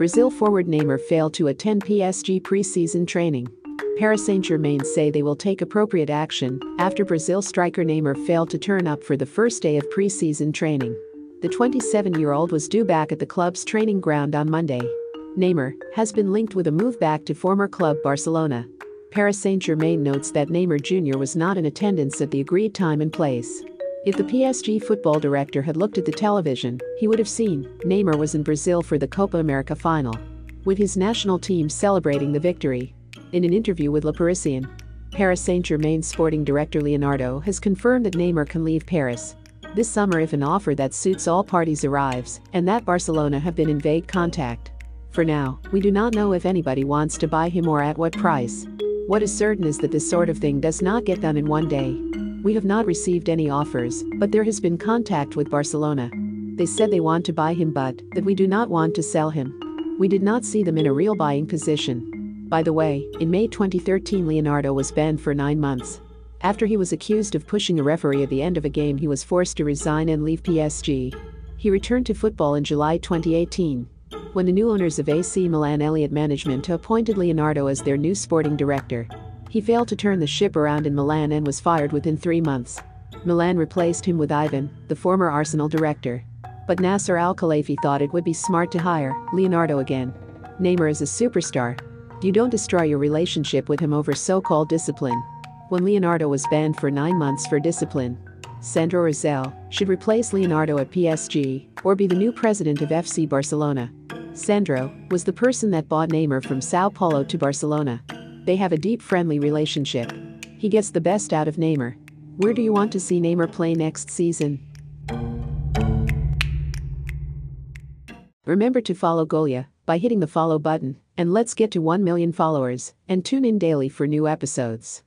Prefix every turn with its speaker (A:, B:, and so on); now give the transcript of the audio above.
A: Brazil forward Neymar failed to attend PSG preseason training. Paris Saint-Germain say they will take appropriate action after Brazil striker Neymar failed to turn up for the first day of preseason training. The 27-year-old was due back at the club's training ground on Monday. Neymar has been linked with a move back to former club Barcelona. Paris Saint-Germain notes that Neymar Jr. was not in attendance at the agreed time and place. If the PSG football director had looked at the television, he would have seen Neymar was in Brazil for the Copa America final. With his national team celebrating the victory. In an interview with Le Parisien, Paris Saint-Germain sporting director Leonardo has confirmed that Neymar can leave Paris this summer if an offer that suits all parties arrives, and that Barcelona have been in vague contact. For now, we do not know if anybody wants to buy him or at what price. What is certain is that this sort of thing does not get done in one day. We have not received any offers, but there has been contact with Barcelona. They said they want to buy him but that we do not want to sell him. We did not see them in a real buying position. By the way, in May 2013 Leonardo was banned for nine months. After he was accused of pushing a referee at the end of a game he was forced to resign and leave PSG. He returned to football in July 2018. When the new owners of AC Milan Elliott Management appointed Leonardo as their new sporting director. He failed to turn the ship around in Milan and was fired within three months. Milan replaced him with Ivan, the former Arsenal director. But Nasser Al Khelaifi thought it would be smart to hire Leonardo again. Neymar is a superstar. You don't destroy your relationship with him over so called discipline when Leonardo was banned for nine months for discipline. Sandro Rosell should replace Leonardo at PSG or be the new president of FC Barcelona. Sandro was the person that bought Neymar from Sao Paulo to Barcelona. They have a deep friendly relationship. He gets the best out of Neymar. Where do you want to see Neymar play next season? Remember to follow Golia by hitting the follow button, and let's get to 1 million followers, and tune in daily for new episodes.